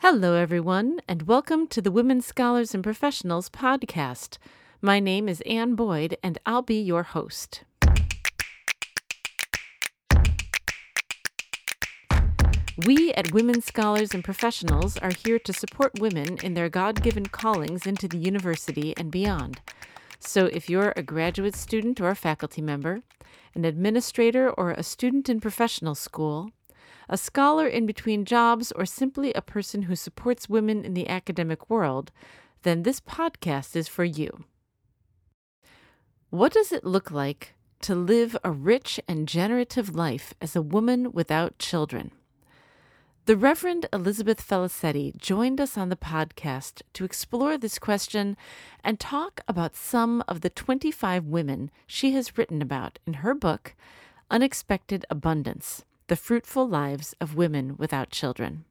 Hello, everyone, and welcome to the Women Scholars and Professionals podcast. My name is Anne Boyd, and I'll be your host. We at Women Scholars and Professionals are here to support women in their God given callings into the university and beyond. So, if you're a graduate student or a faculty member, an administrator or a student in professional school, a scholar in between jobs, or simply a person who supports women in the academic world, then this podcast is for you. What does it look like to live a rich and generative life as a woman without children? The Reverend Elizabeth Felicetti joined us on the podcast to explore this question and talk about some of the 25 women she has written about in her book, Unexpected Abundance The Fruitful Lives of Women Without Children.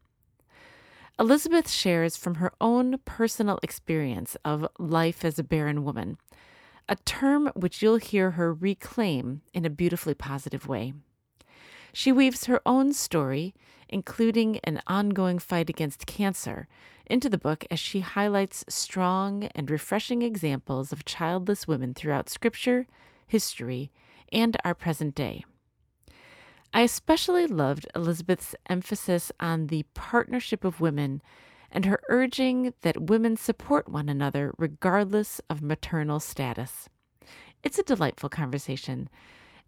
Elizabeth shares from her own personal experience of life as a barren woman, a term which you'll hear her reclaim in a beautifully positive way. She weaves her own story, including an ongoing fight against cancer, into the book as she highlights strong and refreshing examples of childless women throughout Scripture, history, and our present day. I especially loved Elizabeth's emphasis on the partnership of women and her urging that women support one another regardless of maternal status. It's a delightful conversation,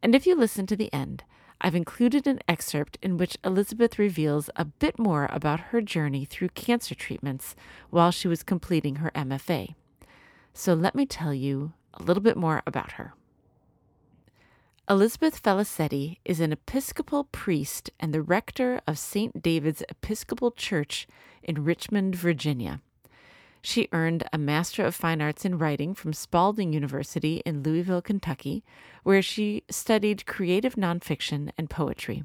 and if you listen to the end, I've included an excerpt in which Elizabeth reveals a bit more about her journey through cancer treatments while she was completing her MFA. So let me tell you a little bit more about her. Elizabeth Felicetti is an Episcopal priest and the rector of St. David's Episcopal Church in Richmond, Virginia. She earned a Master of Fine Arts in Writing from Spalding University in Louisville, Kentucky, where she studied creative nonfiction and poetry.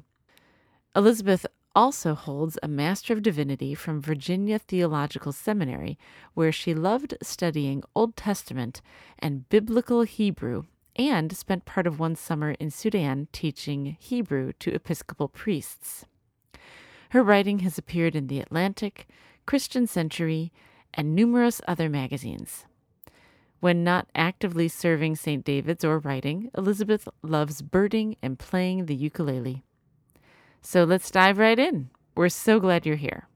Elizabeth also holds a Master of Divinity from Virginia Theological Seminary, where she loved studying Old Testament and Biblical Hebrew and spent part of one summer in Sudan teaching Hebrew to Episcopal priests. Her writing has appeared in The Atlantic, Christian Century, and numerous other magazines. When not actively serving St. David's or writing, Elizabeth loves birding and playing the ukulele. So let's dive right in. We're so glad you're here.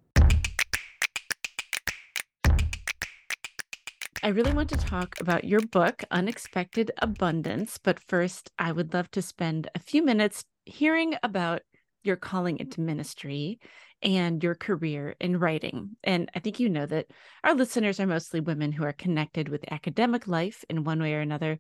I really want to talk about your book, Unexpected Abundance. But first, I would love to spend a few minutes hearing about your calling into ministry and your career in writing. And I think you know that our listeners are mostly women who are connected with academic life in one way or another.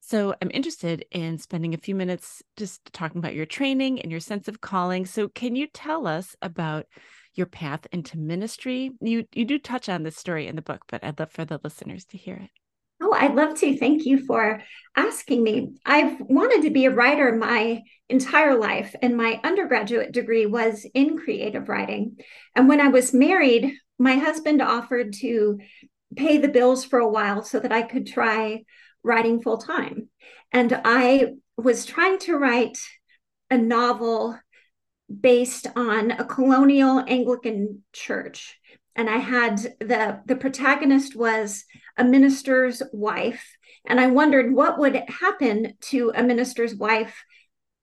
So I'm interested in spending a few minutes just talking about your training and your sense of calling. So can you tell us about your path into ministry? You you do touch on this story in the book, but I'd love for the listeners to hear it. Oh, I'd love to. Thank you for asking me. I've wanted to be a writer my entire life, and my undergraduate degree was in creative writing. And when I was married, my husband offered to pay the bills for a while so that I could try writing full time. And I was trying to write a novel based on a colonial Anglican church and I had the the protagonist was a minister's wife, and I wondered what would happen to a minister's wife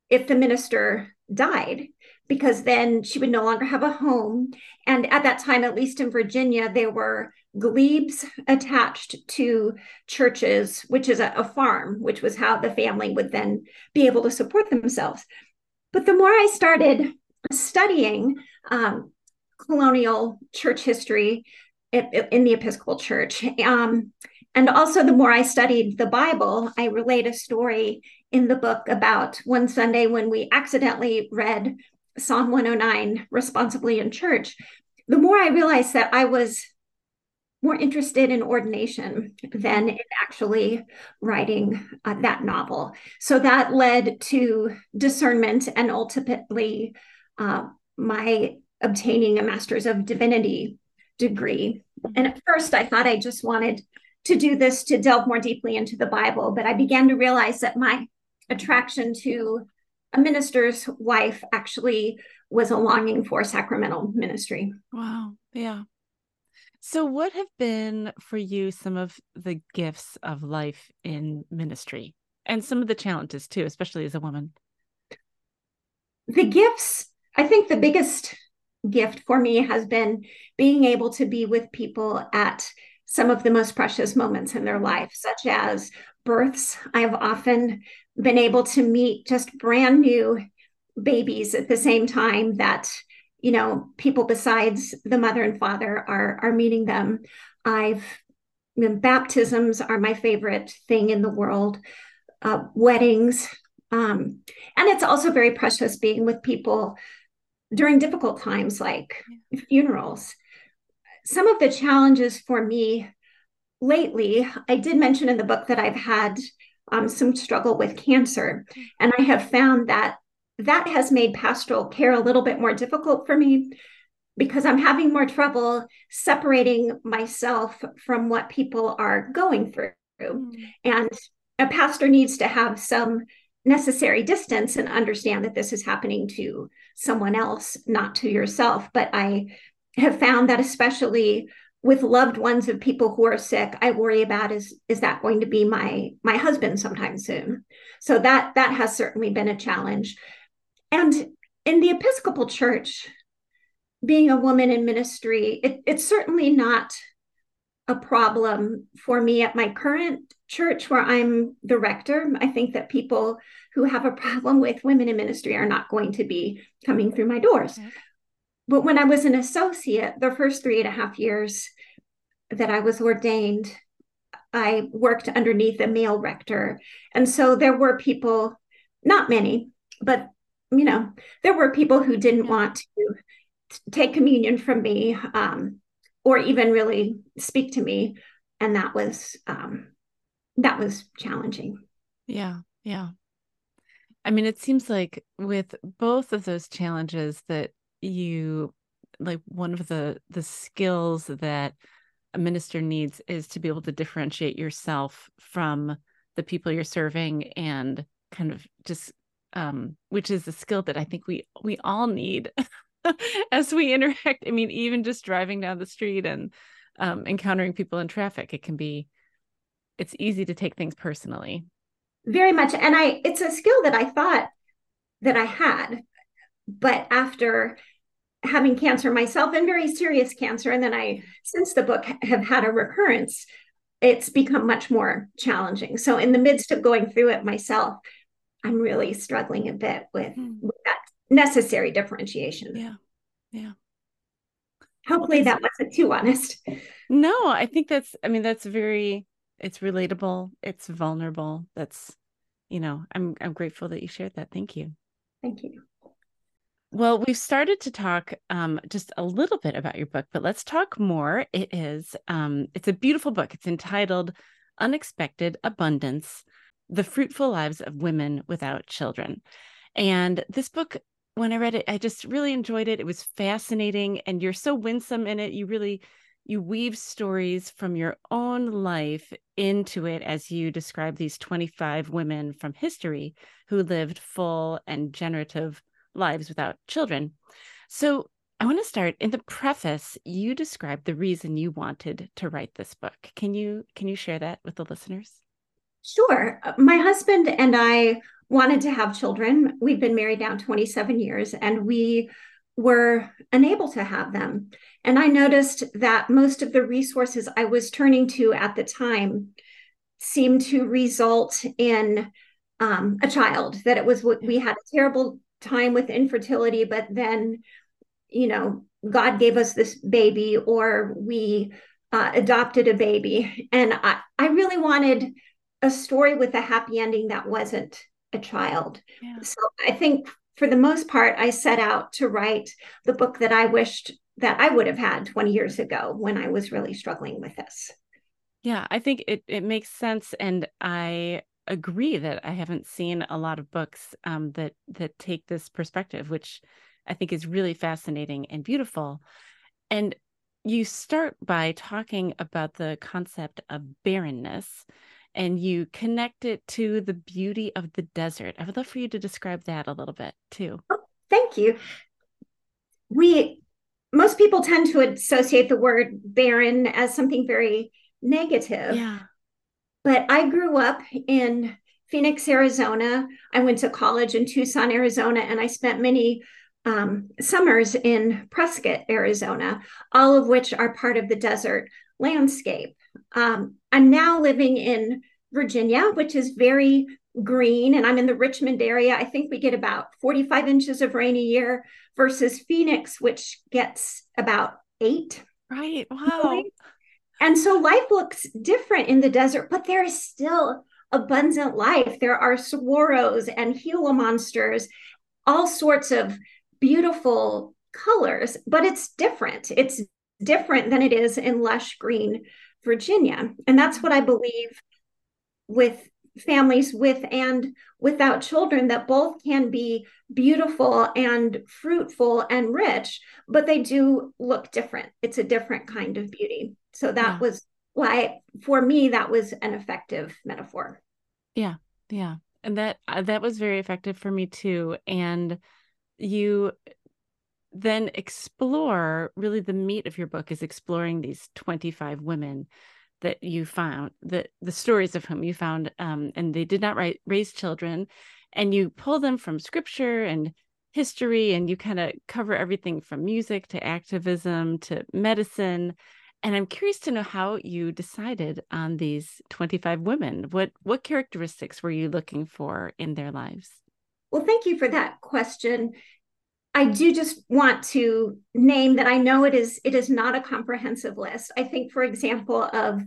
if the minister died, because then she would no longer have a home. And at that time, at least in Virginia, there were glebes attached to churches, which is a, a farm, which was how the family would then be able to support themselves. But the more I started studying, um, colonial church history in the Episcopal Church. Um, and also, the more I studied the Bible, I relate a story in the book about one Sunday when we accidentally read Psalm 109 responsibly in church. The more I realized that I was more interested in ordination than in actually writing uh, that novel. So that led to discernment and ultimately uh, my obtaining a master's of divinity degree. And at first, I thought I just wanted to do this to delve more deeply into the Bible, but I began to realize that my attraction to a minister's wife actually was a longing for sacramental ministry. Wow, Yeah. So, what have been for you some of the gifts of life in ministry and some of the challenges too, especially as a woman? The gifts, I think the biggest gift for me has been being able to be with people at some of the most precious moments in their life, such as births. I've often been able to meet just brand new babies at the same time that you know people besides the mother and father are are meeting them. I've you know, baptisms are my favorite thing in the world uh, weddings um, and it's also very precious being with people during difficult times like funerals. Some of the challenges for me lately, I did mention in the book that I've had um, some struggle with cancer. And I have found that that has made pastoral care a little bit more difficult for me because I'm having more trouble separating myself from what people are going through. Mm. And a pastor needs to have some necessary distance and understand that this is happening to someone else, not to yourself. But I have found that especially with loved ones of people who are sick i worry about is is that going to be my my husband sometime soon so that that has certainly been a challenge and in the episcopal church being a woman in ministry it, it's certainly not a problem for me at my current church where i'm the rector i think that people who have a problem with women in ministry are not going to be coming through my doors okay. But when I was an associate, the first three and a half years that I was ordained, I worked underneath a male rector. And so there were people, not many, but you know, there were people who didn't want to take communion from me um, or even really speak to me. And that was um, that was challenging. Yeah, yeah. I mean, it seems like with both of those challenges that you like one of the the skills that a minister needs is to be able to differentiate yourself from the people you're serving and kind of just um which is a skill that I think we we all need as we interact I mean even just driving down the street and um encountering people in traffic it can be it's easy to take things personally very much and I it's a skill that I thought that I had but after having cancer myself and very serious cancer. And then I, since the book, have had a recurrence. It's become much more challenging. So, in the midst of going through it myself, I'm really struggling a bit with, mm. with that necessary differentiation. Yeah. Yeah. Hopefully that wasn't too honest. No, I think that's, I mean, that's very, it's relatable. It's vulnerable. That's, you know, I'm, I'm grateful that you shared that. Thank you. Thank you. Well, we've started to talk um, just a little bit about your book, but let's talk more. It is um, it's a beautiful book. It's entitled "Unexpected Abundance: The Fruitful Lives of Women Without Children." And this book, when I read it, I just really enjoyed it. It was fascinating, and you're so winsome in it. You really you weave stories from your own life into it as you describe these 25 women from history who lived full and generative lives without children. So I want to start in the preface. You described the reason you wanted to write this book. Can you can you share that with the listeners? Sure. Uh, my husband and I wanted to have children. We've been married now 27 years and we were unable to have them. And I noticed that most of the resources I was turning to at the time seemed to result in um, a child, that it was what we had a terrible time with infertility, but then, you know, God gave us this baby or we uh, adopted a baby. And I, I really wanted a story with a happy ending that wasn't a child. Yeah. So I think for the most part, I set out to write the book that I wished that I would have had 20 years ago when I was really struggling with this. Yeah, I think it, it makes sense. And I agree that I haven't seen a lot of books um, that that take this perspective, which I think is really fascinating and beautiful. And you start by talking about the concept of barrenness and you connect it to the beauty of the desert. I would love for you to describe that a little bit too. Oh, thank you. We most people tend to associate the word barren as something very negative. Yeah. But I grew up in Phoenix, Arizona. I went to college in Tucson, Arizona, and I spent many um, summers in Prescott, Arizona, all of which are part of the desert landscape. Um, I'm now living in Virginia, which is very green, and I'm in the Richmond area. I think we get about 45 inches of rain a year versus Phoenix, which gets about eight. Right. Wow. And so life looks different in the desert, but there is still abundant life. There are saguaros and Gila monsters, all sorts of beautiful colors, but it's different. It's different than it is in lush green Virginia. And that's what I believe with families with and without children that both can be beautiful and fruitful and rich, but they do look different. It's a different kind of beauty. So that yeah. was why, for me, that was an effective metaphor. Yeah, yeah, and that uh, that was very effective for me too. And you then explore really the meat of your book is exploring these 25 women that you found that the stories of whom you found um, and they did not write, raise children and you pull them from scripture and history and you kind of cover everything from music to activism to medicine and i'm curious to know how you decided on these 25 women. What what characteristics were you looking for in their lives? Well thank you for that question I do just want to name that I know it is it is not a comprehensive list. I think, for example, of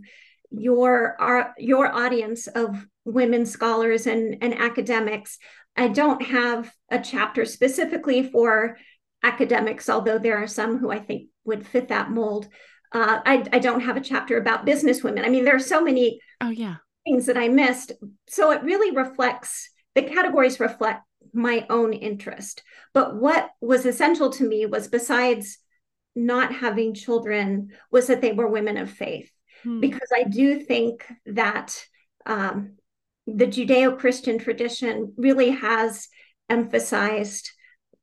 your our, your audience of women scholars and, and academics, I don't have a chapter specifically for academics, although there are some who I think would fit that mold. Uh, I, I don't have a chapter about business women. I mean, there are so many oh yeah things that I missed. So it really reflects the categories reflect my own interest. But what was essential to me was besides not having children was that they were women of faith hmm. because I do think that um, the Judeo Christian tradition really has emphasized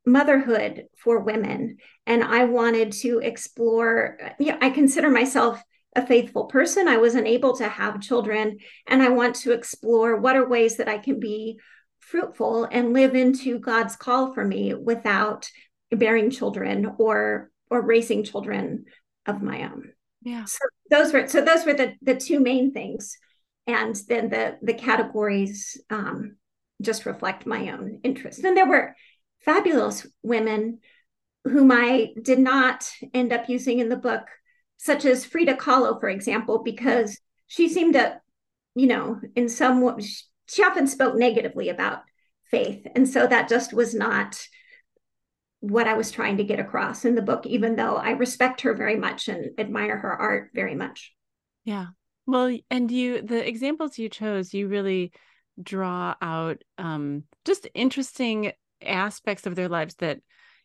motherhood for women. And I wanted to explore, yeah, I consider myself a faithful person. I wasn't able to have children. And I want to explore what are ways that I can be fruitful and live into God's call for me without bearing children or or raising children of my own. Yeah. So those were so those were the the two main things, and then the the categories um, just reflect my own interests. And there were fabulous women whom I did not end up using in the book, such as Frida Kahlo, for example, because she seemed to, you know, in some she often spoke negatively about faith. And so that just was not what I was trying to get across in the book, even though I respect her very much and admire her art very much. Yeah. Well, and you, the examples you chose, you really draw out um, just interesting aspects of their lives that,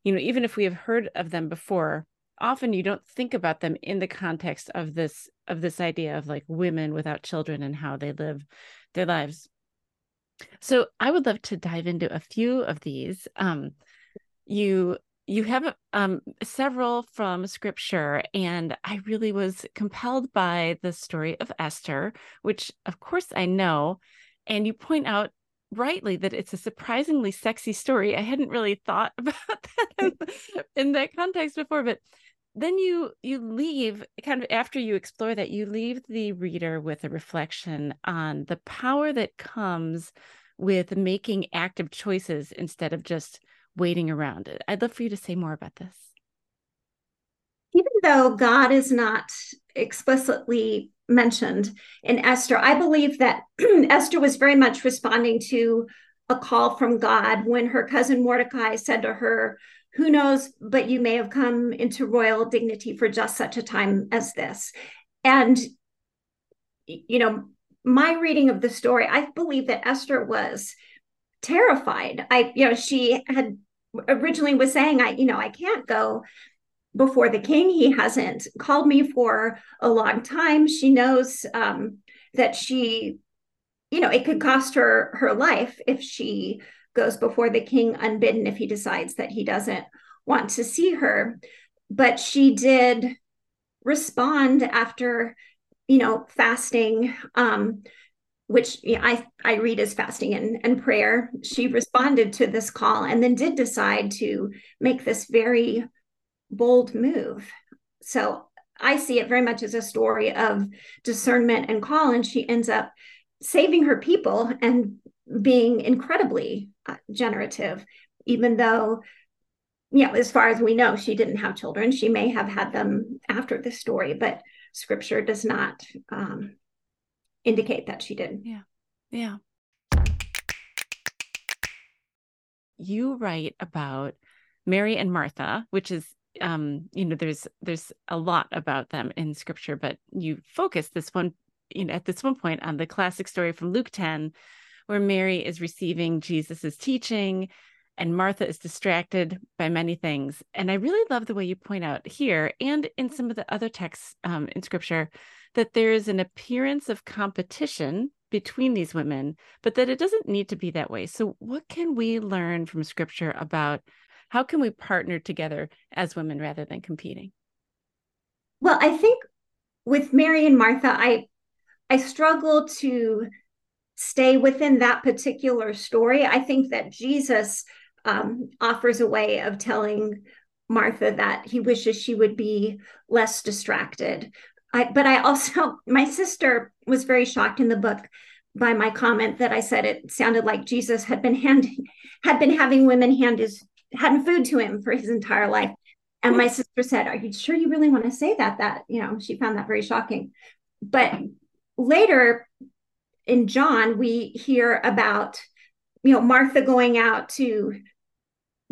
you know, even if we have heard of them before, often you don't think about them in the context of this of this idea of like women without children and how they live their lives so I would love to dive into a few of these. Um, you you have um, several from scripture, and I really was compelled by the story of Esther, which of course I know. And you point out rightly that it's a surprisingly sexy story. I hadn't really thought about that in, in that context before, but then you you leave kind of after you explore that you leave the reader with a reflection on the power that comes with making active choices instead of just waiting around. It i'd love for you to say more about this. Even though god is not explicitly mentioned in esther i believe that esther was very much responding to a call from god when her cousin mordecai said to her who knows, but you may have come into royal dignity for just such a time as this. And, you know, my reading of the story, I believe that Esther was terrified. I, you know, she had originally was saying, I, you know, I can't go before the king. He hasn't called me for a long time. She knows um, that she, you know, it could cost her her life if she goes before the king unbidden if he decides that he doesn't want to see her. but she did respond after, you know, fasting, um, which I, I read as fasting and, and prayer. She responded to this call and then did decide to make this very bold move. So I see it very much as a story of discernment and call, and she ends up saving her people and being incredibly generative, even though, you know, as far as we know, she didn't have children. She may have had them after the story, but scripture does not um, indicate that she did. Yeah. Yeah. You write about Mary and Martha, which is um you know there's there's a lot about them in scripture but you focus this one you know at this one point on the classic story from Luke 10 where Mary is receiving Jesus's teaching and Martha is distracted by many things. And I really love the way you point out here and in some of the other texts um, in scripture that there is an appearance of competition between these women but that it doesn't need to be that way. So what can we learn from scripture about how can we partner together as women rather than competing? Well i think with mary and martha i i struggle to stay within that particular story i think that jesus um, offers a way of telling martha that he wishes she would be less distracted I, but i also my sister was very shocked in the book by my comment that i said it sounded like jesus had been handing had been having women hand his hadn't food to him for his entire life. And my sister said, Are you sure you really want to say that? That, you know, she found that very shocking. But later in John, we hear about, you know, Martha going out to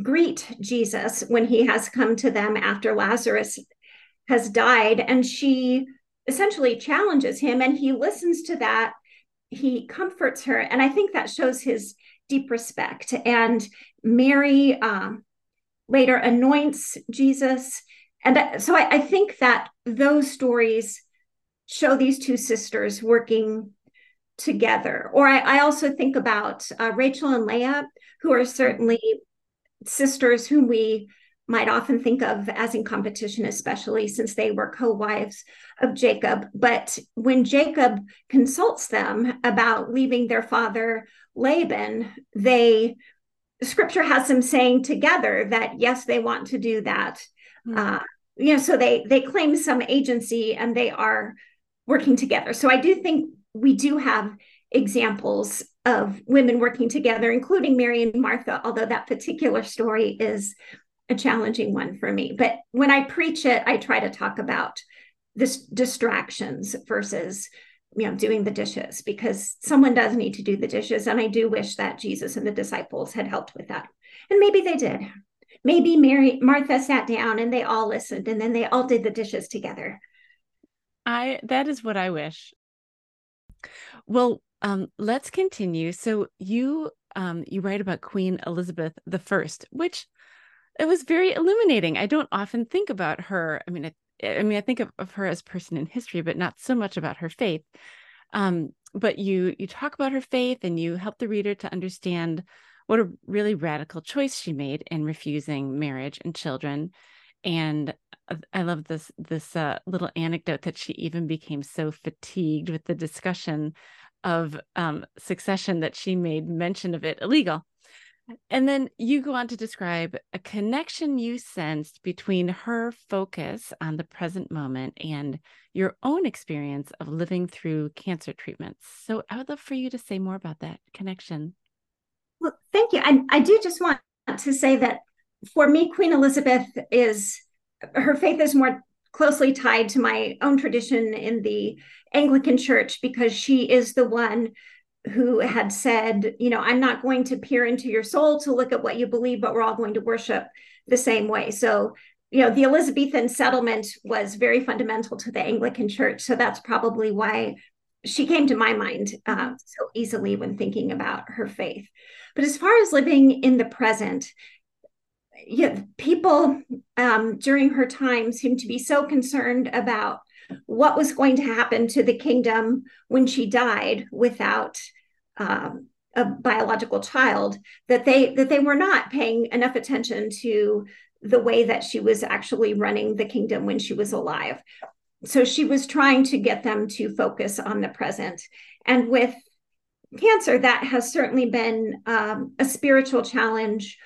greet Jesus when he has come to them after Lazarus has died. And she essentially challenges him and he listens to that. He comforts her. And I think that shows his deep respect. And Mary um, later anoints Jesus. And so I, I think that those stories show these two sisters working together. Or I, I also think about uh, Rachel and Leah, who are certainly sisters whom we might often think of as in competition, especially since they were co wives of Jacob. But when Jacob consults them about leaving their father Laban, they scripture has them saying together that yes, they want to do that. Mm-hmm. Uh, you know, so they they claim some agency and they are working together. So I do think we do have examples of women working together, including Mary and Martha, although that particular story is a challenging one for me. But when I preach it, I try to talk about this distractions versus you know doing the dishes because someone does need to do the dishes and i do wish that jesus and the disciples had helped with that. And maybe they did. Maybe mary martha sat down and they all listened and then they all did the dishes together. I that is what i wish well um let's continue so you um you write about queen elizabeth the first which it was very illuminating i don't often think about her i mean I, I mean, I think of, of her as a person in history, but not so much about her faith. Um, but you you talk about her faith and you help the reader to understand what a really radical choice she made in refusing marriage and children. And I love this this uh, little anecdote that she even became so fatigued with the discussion of um, succession that she made mention of it illegal. And then you go on to describe a connection you sensed between her focus on the present moment and your own experience of living through cancer treatments. So I would love for you to say more about that connection. Well, thank you. I, I do just want to say that for me, Queen Elizabeth is her faith is more closely tied to my own tradition in the Anglican Church because she is the one who had said, you know, I'm not going to peer into your soul to look at what you believe, but we're all going to worship the same way. So, you know, the Elizabethan settlement was very fundamental to the Anglican Church. So that's probably why she came to my mind uh, so easily when thinking about her faith. But as far as living in the present, yeah, people um, during her time seemed to be so concerned about what was going to happen to the kingdom when she died without um, a biological child that they that they were not paying enough attention to the way that she was actually running the kingdom when she was alive. So she was trying to get them to focus on the present. And with cancer, that has certainly been um, a spiritual challenge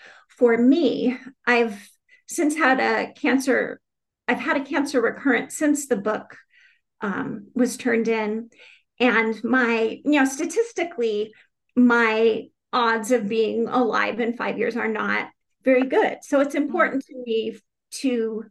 for me. I've since had a cancer, I've had a cancer recurrence since the book um, was turned in. And my, you know, statistically, my odds of being alive in five years are not very good. So it's important to me to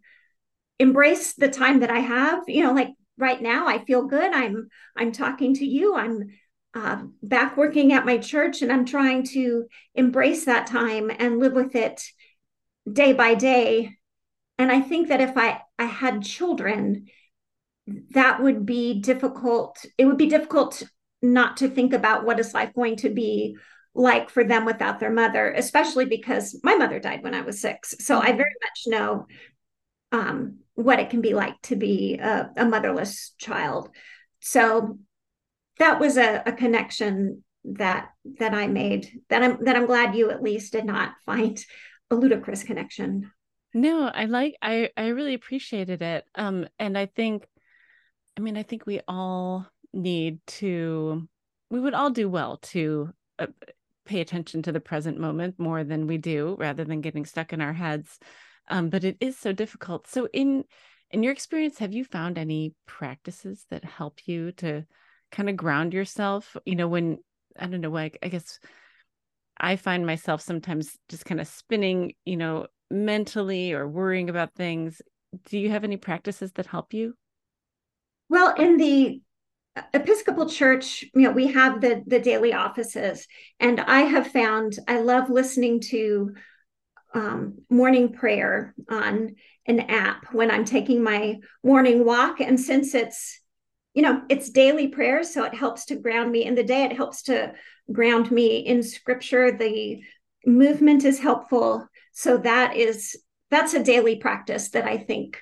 embrace the time that I have. You know, like right now, I feel good. I'm I'm talking to you. I'm uh, back working at my church, and I'm trying to embrace that time and live with it day by day. And I think that if I I had children, that would be difficult. It would be difficult not to think about what is life going to be like for them without their mother, especially because my mother died when I was six. So I very much know um, what it can be like to be a, a motherless child. So that was a, a, connection that that I made that I'm that I'm glad you at least did not find a ludicrous connection. No, I like I I really appreciated it. Um and I think I mean I think we all need to we would all do well to uh, pay attention to the present moment more than we do rather than getting stuck in our heads um, but it is so difficult so in in your experience have you found any practices that help you to kind of ground yourself you know when i don't know like i guess i find myself sometimes just kind of spinning you know mentally or worrying about things. Do you have any practices that help you? Well in the Episcopal Church, you know, we have the the daily offices, and I have found I love listening to um, morning prayer on an app when I'm taking my morning walk, and since it's you know it's daily prayer, so it helps to ground me in the day. It helps to ground me in Scripture. The movement is helpful, so that is that's a daily practice that I think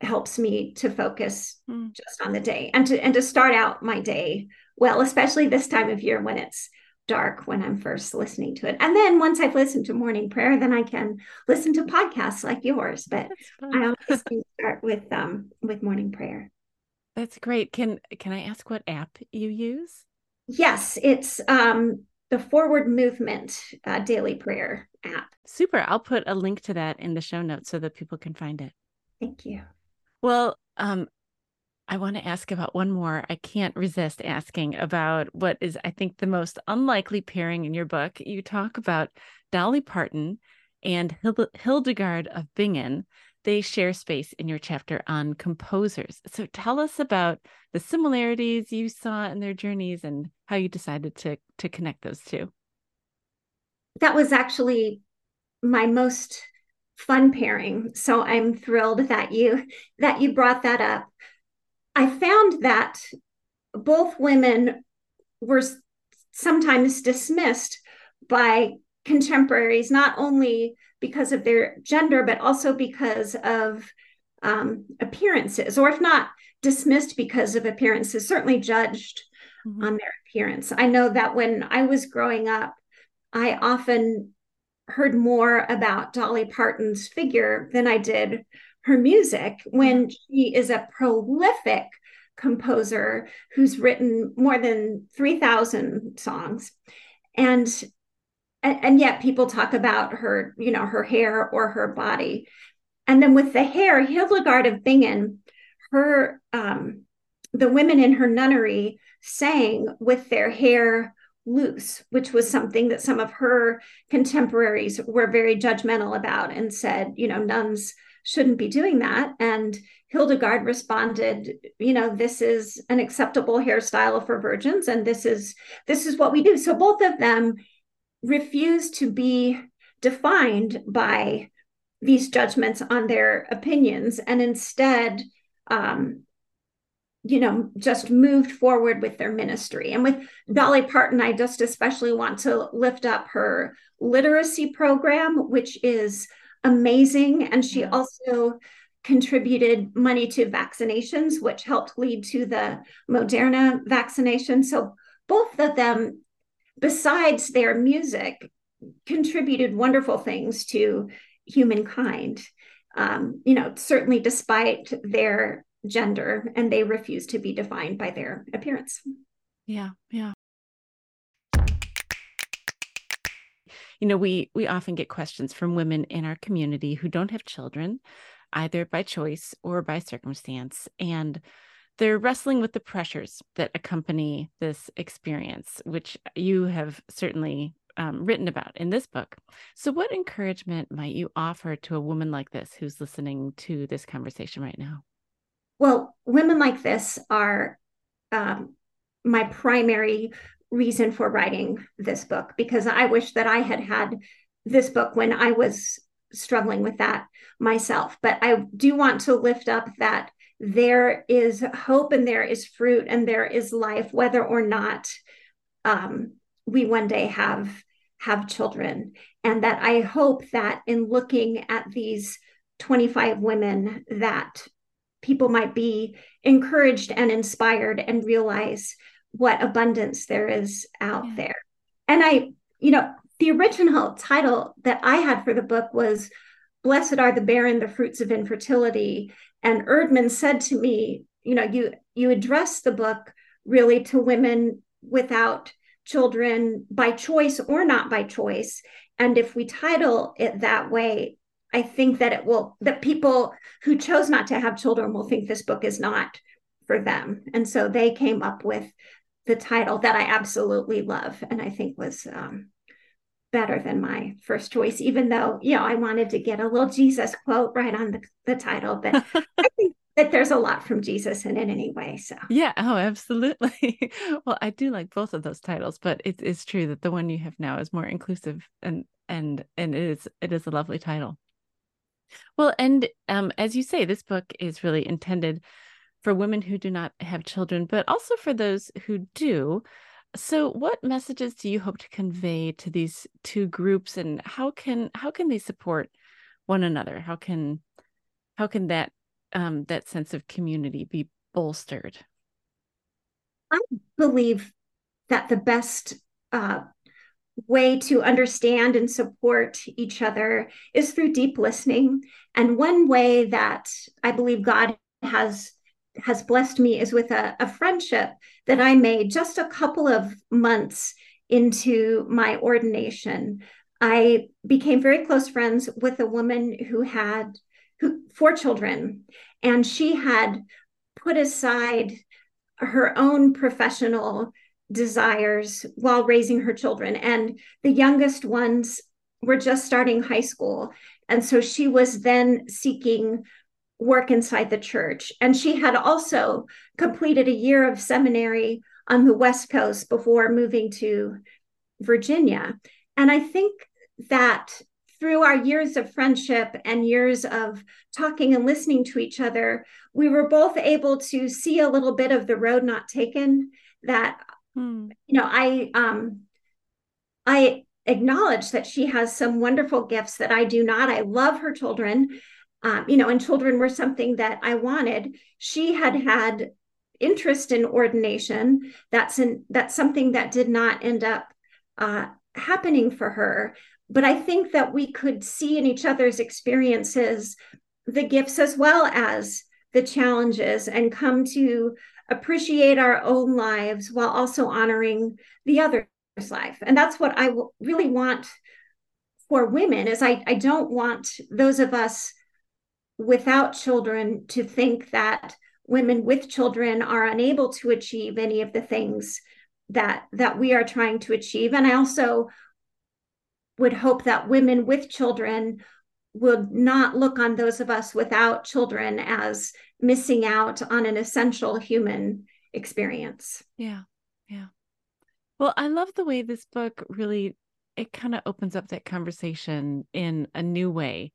helps me to focus mm. just on the day and to and to start out my day well especially this time of year when it's dark when i'm first listening to it and then once i've listened to morning prayer then i can listen to podcasts like yours but i always start with um with morning prayer that's great can can i ask what app you use yes it's um the forward movement uh, daily prayer app super i'll put a link to that in the show notes so that people can find it thank you well, um, I want to ask about one more. I can't resist asking about what is, I think, the most unlikely pairing in your book. You talk about Dolly Parton and Hildegard of Bingen. They share space in your chapter on composers. So tell us about the similarities you saw in their journeys and how you decided to to connect those two. That was actually my most fun pairing. So I'm thrilled that you that you brought that up. I found that both women were sometimes dismissed by contemporaries, not only because of their gender, but also because of um, appearances, or if not dismissed because of appearances, certainly judged mm-hmm. on their appearance. I know that when I was growing up, I often heard more about Dolly Parton's figure than I did her music when she is a prolific composer who's written more than 3000 songs and and yet people talk about her you know her hair or her body and then with the hair hildegard of bingen her um the women in her nunnery sang with their hair loose, which was something that some of her contemporaries were very judgmental about and said, you know, nuns shouldn't be doing that. And Hildegard responded, you know, this is an acceptable hairstyle for virgins, and this is this is what we do. So both of them refused to be defined by these judgments on their opinions and instead um, you know, just moved forward with their ministry. And with Dolly Parton, I just especially want to lift up her literacy program, which is amazing. And she also contributed money to vaccinations, which helped lead to the Moderna vaccination. So both of them, besides their music, contributed wonderful things to humankind. um, you know, certainly despite their gender, and they refuse to be defined by their appearance. Yeah, yeah. You know, we we often get questions from women in our community who don't have children, either by choice or by circumstance, and they're wrestling with the pressures that accompany this experience, which you have certainly um, written about in this book. So, what encouragement might you offer to a woman like this who's listening to this conversation right now? Well, women like this are um, my primary reason for writing this book because I wish that I had had this book when I was struggling with that myself. But I do want to lift up that there is hope and there is fruit and there is life, whether or not um, we one day have have children and that i hope that in looking at these 25 women that people might be encouraged and inspired and realize what abundance there is out yeah. there and i you know the original title that i had for the book was blessed are the barren the fruits of infertility and Eerdmans said to me you know you you address the book really to women without children by choice or not by choice. And if we title it that way, I think that it will, that people who chose not to have children will think this book is not for them. And so they came up with the title that I absolutely love and I think was um, better than my first choice, even though, you know, I wanted to get a little Jesus quote right on the, the title. But I think that there's a lot from Jesus in it anyway. So yeah, oh, absolutely. well, I do like both of those titles, but it is true that the one you have now is more inclusive and and and it is it is a lovely title. Well, and um, as you say, this book is really intended for women who do not have children, but also for those who do. So, what messages do you hope to convey to these two groups, and how can how can they support one another? How can how can that um, that sense of community be bolstered? I believe that the best uh, way to understand and support each other is through deep listening. And one way that I believe God has has blessed me is with a, a friendship that I made just a couple of months into my ordination. I became very close friends with a woman who had who four children, and she had put aside her own professional desires while raising her children. And the youngest ones were just starting high school. And so she was then seeking work inside the church. And she had also completed a year of seminary on the West Coast before moving to Virginia. And I think that through our years of friendship and years of talking and listening to each other, we were both able to see a little bit of the road not taken that hmm. you know i um i acknowledge that she has some wonderful gifts that i do not i love her children um, you know and children were something that i wanted. She had had interest in ordination. That's an that's something that did not end up uh, happening for her. But I think that we could see in each other's experiences the gifts as well as the challenges and come to appreciate our own lives while also honoring the other's life. And that's what I really want for women is I, I don't want those of us without children to think that women with children are unable to achieve any of the things that that we are trying to achieve and i also would hope that women with children would not look on those of us without children as missing out on an essential human experience. Yeah. Yeah. Well, I love the way this book really it kind of opens up that conversation in a new way.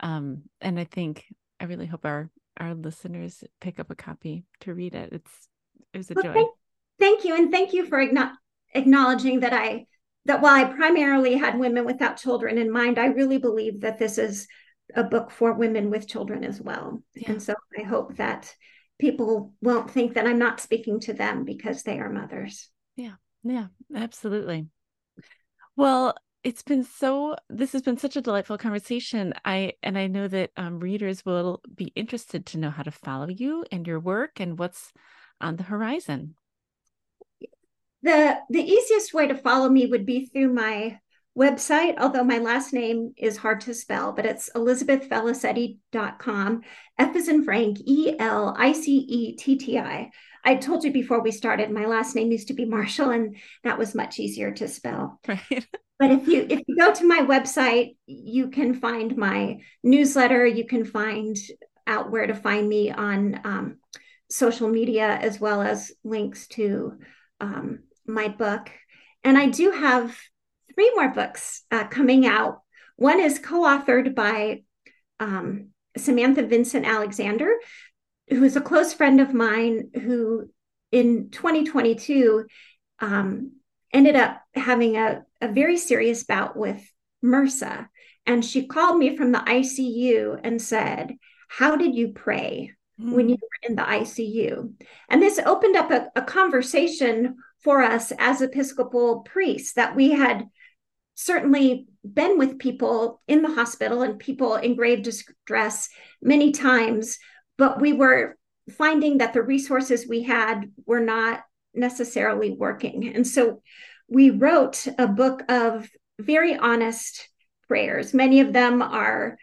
Um, and I think I really hope our our listeners pick up a copy to read it. It's it was a well, joy. Thank, thank, you, and thank you for acknowledging that I that while I primarily had women without children in mind, I really believe that this is a book for women with children as well. Yeah. And so I hope that people won't think that I'm not speaking to them because they are mothers. Yeah. Yeah, absolutely. Well, it's been so this has been such a delightful conversation i and i know that um, readers will be interested to know how to follow you and your work and what's on the horizon the the easiest way to follow me would be through my website although my last name is hard to spell but it's elizabethfelicetti.com f is in frank e-l-i-c-e-t-t-i I told you before we started, my last name used to be Marshall, and that was much easier to spell. Right. But if you if you go to my website, you can find my newsletter. You can find out where to find me on um, social media, as well as links to um, my book. And I do have three more books uh, coming out. One is co-authored by um, Samantha Vincent Alexander, who is a close friend of mine who in 2022 um, ended up having a, a very serious bout with MRSA. And she called me from the ICU and said, How did you pray mm. when you were in the ICU? And this opened up a, a conversation for us as Episcopal priests that we had certainly been with people in the hospital and people in grave distress many times but we were finding that the resources we had were not necessarily working. And so we wrote a book of very honest prayers. Many of them are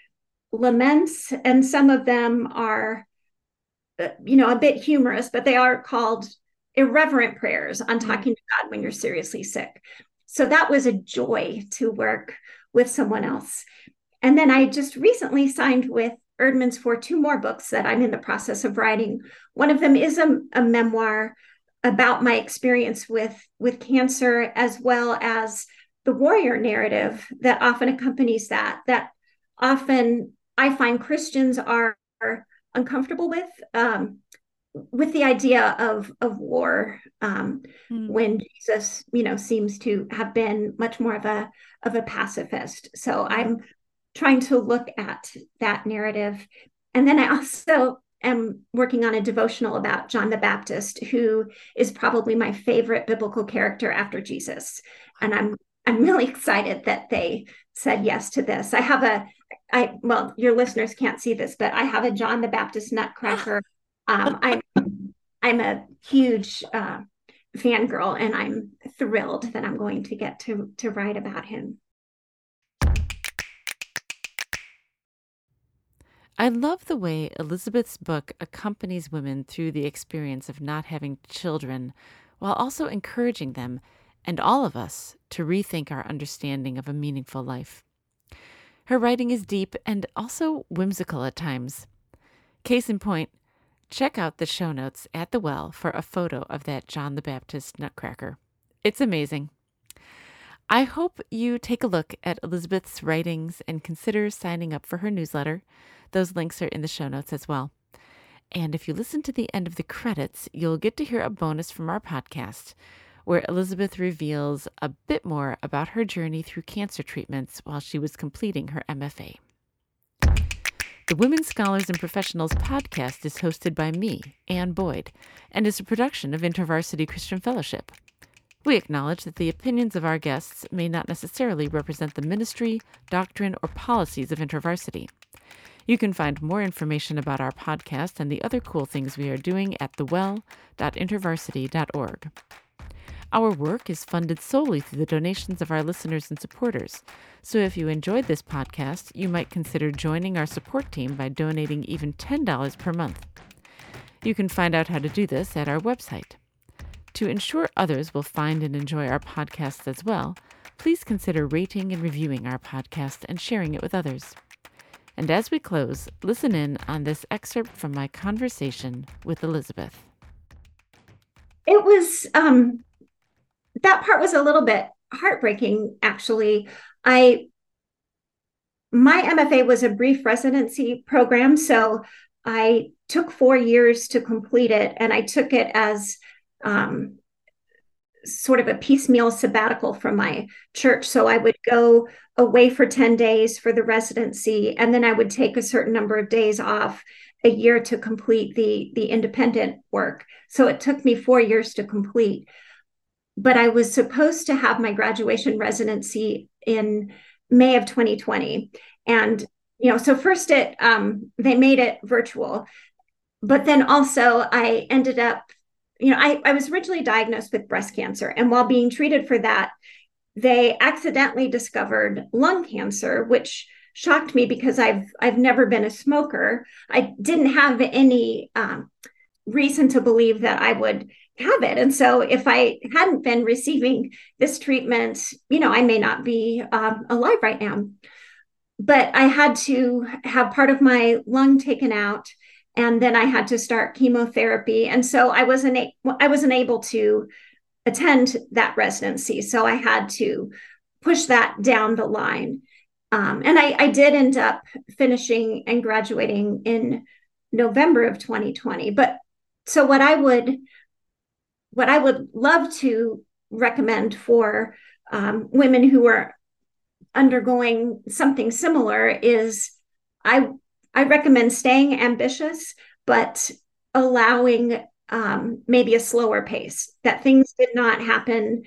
laments, and some of them are, you know, a bit humorous, but they are called irreverent prayers on mm-hmm. talking to God when you're seriously sick. So that was a joy to work with someone else. And then I just recently signed with Eerdmans for two more books that I'm in the process of writing. One of them is a, a memoir about my experience with with cancer, as well as the warrior narrative that often accompanies that. That often I find Christians are uncomfortable with. Um, with the idea of of war um, mm. when Jesus you know seems to have been much more of a of a pacifist so I'm trying to look at that narrative. And then I also am working on a devotional about John the Baptist, who is probably my favorite biblical character after Jesus. And I'm I'm really excited that they said yes to this. I have a I well, your listeners can't see this, but I have a John the Baptist nutcracker. Um, I'm I'm a huge uh, fangirl, and I'm thrilled that I'm going to get to to write about him. I love the way Elizabeth's book accompanies women through the experience of not having children while also encouraging them and all of us to rethink our understanding of a meaningful life. Her writing is deep and also whimsical at times. Case in point, check out the show notes at the well for a photo of that John the Baptist nutcracker. It's amazing. I hope you take a look at Elizabeth's writings and consider signing up for her newsletter. Those links are in the show notes as well. And if you listen to the end of the credits, you'll get to hear a bonus from our podcast where Elizabeth reveals a bit more about her journey through cancer treatments while she was completing her MFA. The Women Scholars and Professionals podcast is hosted by me, Anne Boyd, and is a production of InterVarsity Christian Fellowship. We acknowledge that the opinions of our guests may not necessarily represent the ministry, doctrine, or policies of InterVarsity. You can find more information about our podcast and the other cool things we are doing at thewell.intervarsity.org. Our work is funded solely through the donations of our listeners and supporters. So if you enjoyed this podcast, you might consider joining our support team by donating even $10 per month. You can find out how to do this at our website. To ensure others will find and enjoy our podcast as well, please consider rating and reviewing our podcast and sharing it with others. And as we close, listen in on this excerpt from my conversation with Elizabeth. It was, um, that part was a little bit heartbreaking, actually. I, my MFA was a brief residency program. So I took four years to complete it, and I took it as um, sort of a piecemeal sabbatical from my church. So I would go away for 10 days for the residency, and then I would take a certain number of days off a year to complete the, the independent work. So it took me four years to complete. but I was supposed to have my graduation residency in May of 2020. And, you know, so first it, um, they made it virtual, but then also I ended up, you know, I, I was originally diagnosed with breast cancer. And while being treated for that, they accidentally discovered lung cancer, which shocked me because I've I've never been a smoker. I didn't have any um, reason to believe that I would have it, and so if I hadn't been receiving this treatment, you know, I may not be um, alive right now. But I had to have part of my lung taken out, and then I had to start chemotherapy, and so I wasn't I wasn't able to attend that residency. So I had to push that down the line. Um, and I, I did end up finishing and graduating in November of 2020. But so what I would what I would love to recommend for um, women who are undergoing something similar is I I recommend staying ambitious, but allowing um, maybe a slower pace. That things did not happen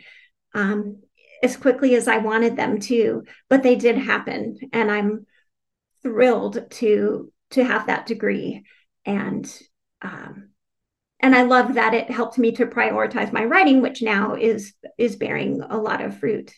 um, as quickly as I wanted them to, but they did happen, and I'm thrilled to to have that degree, and um, and I love that it helped me to prioritize my writing, which now is is bearing a lot of fruit.